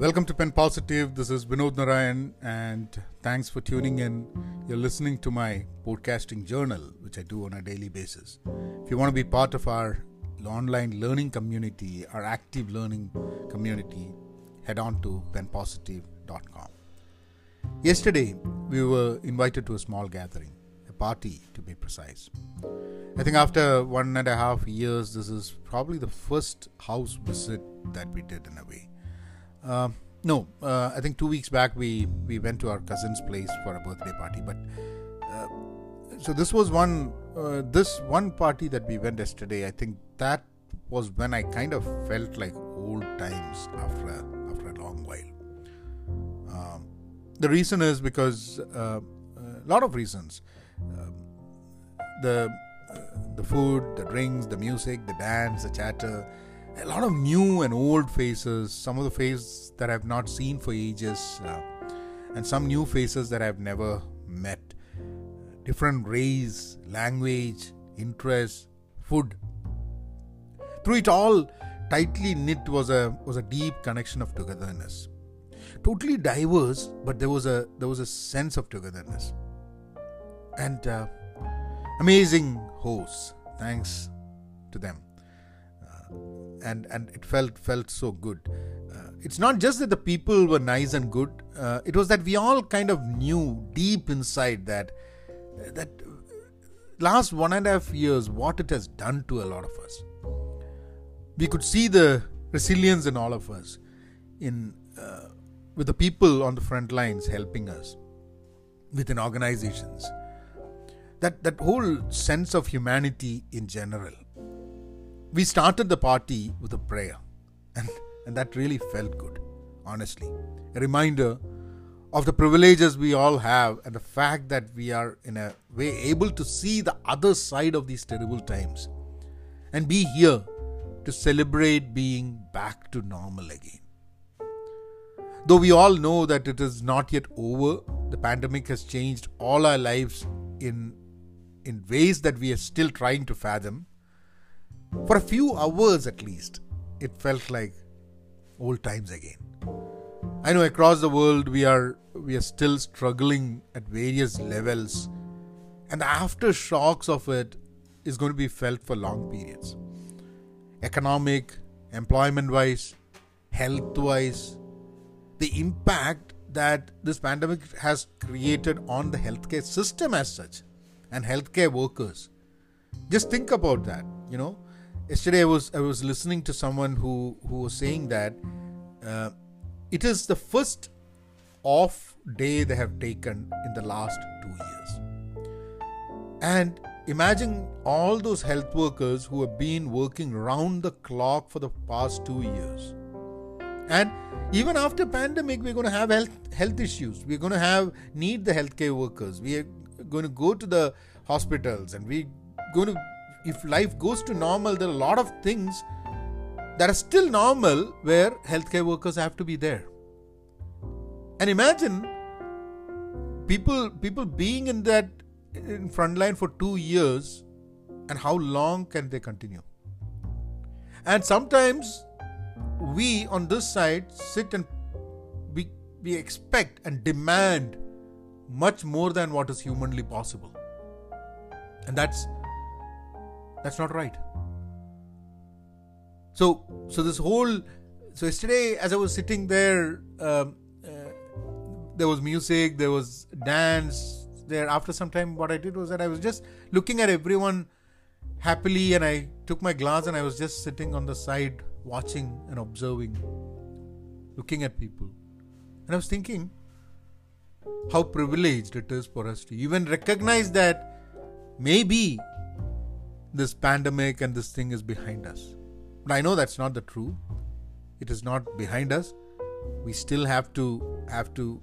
Welcome to Pen Positive. This is Vinod Narayan, and thanks for tuning in. You're listening to my podcasting journal, which I do on a daily basis. If you want to be part of our online learning community, our active learning community, head on to penpositive.com. Yesterday, we were invited to a small gathering, a party to be precise. I think after one and a half years, this is probably the first house visit that we did in a way. Uh, no, uh, I think two weeks back we we went to our cousin's place for a birthday party. But uh, so this was one uh, this one party that we went yesterday. I think that was when I kind of felt like old times after a, after a long while. Um, the reason is because uh, a lot of reasons. Um, the the food, the drinks, the music, the dance, the chatter, a lot of new and old faces, some of the faces that I've not seen for ages, uh, and some new faces that I've never met. Different race, language, interests, food. Through it all, tightly knit was a was a deep connection of togetherness. Totally diverse, but there was a there was a sense of togetherness. And uh, amazing hosts. Thanks to them and and it felt felt so good. Uh, it's not just that the people were nice and good. Uh, it was that we all kind of knew deep inside that that last one and a half years what it has done to a lot of us. We could see the resilience in all of us, in uh, with the people on the front lines helping us, within organizations. That that whole sense of humanity in general we started the party with a prayer, and, and that really felt good, honestly. A reminder of the privileges we all have and the fact that we are, in a way, able to see the other side of these terrible times and be here to celebrate being back to normal again. Though we all know that it is not yet over, the pandemic has changed all our lives in, in ways that we are still trying to fathom for a few hours at least, it felt like old times again. I know across the world we are we are still struggling at various levels, and the aftershocks of it is going to be felt for long periods. Economic, employment wise, health wise, the impact that this pandemic has created on the healthcare system as such and healthcare workers. Just think about that, you know yesterday I was I was listening to someone who who was saying that uh, it is the first off day they have taken in the last two years. And imagine all those health workers who have been working round the clock for the past two years. And even after pandemic, we're going to have health health issues. We're going to have need the healthcare workers. We are going to go to the hospitals, and we're going to if life goes to normal, there are a lot of things that are still normal where healthcare workers have to be there. And imagine people people being in that in front line for two years and how long can they continue? And sometimes we on this side sit and we, we expect and demand much more than what is humanly possible. And that's that's not right. So, so this whole, so yesterday as I was sitting there, um, uh, there was music, there was dance. There, after some time, what I did was that I was just looking at everyone happily, and I took my glass and I was just sitting on the side, watching and observing, looking at people, and I was thinking how privileged it is for us to even recognize that maybe this pandemic and this thing is behind us. But I know that's not the truth. It is not behind us. We still have to have to.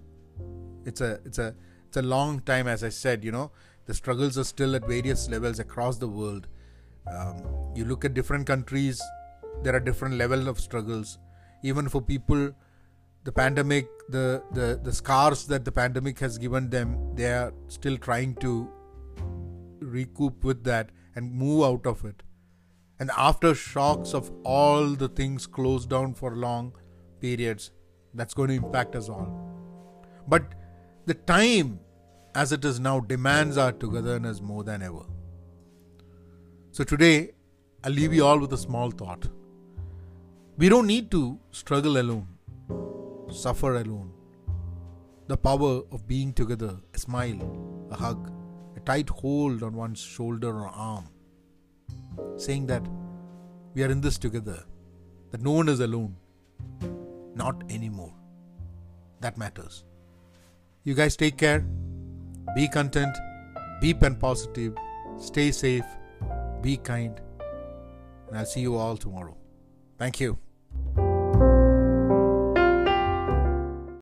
It's a it's a it's a long time, as I said. You know, the struggles are still at various levels across the world. Um, you look at different countries, there are different levels of struggles. Even for people, the pandemic, the the the scars that the pandemic has given them, they are still trying to recoup with that and move out of it. And after shocks of all the things closed down for long periods, That's going to impact us all. But the time as it is now demands our togetherness more than ever. So today, I'll leave you all with a small thought. We don't need to struggle alone, suffer alone. The power of being together, a smile, a hug, tight hold on one's shoulder or arm, saying that we are in this together, that no one is alone, not anymore. That matters. You guys take care, be content, be pen positive, stay safe, be kind, and I'll see you all tomorrow. Thank you.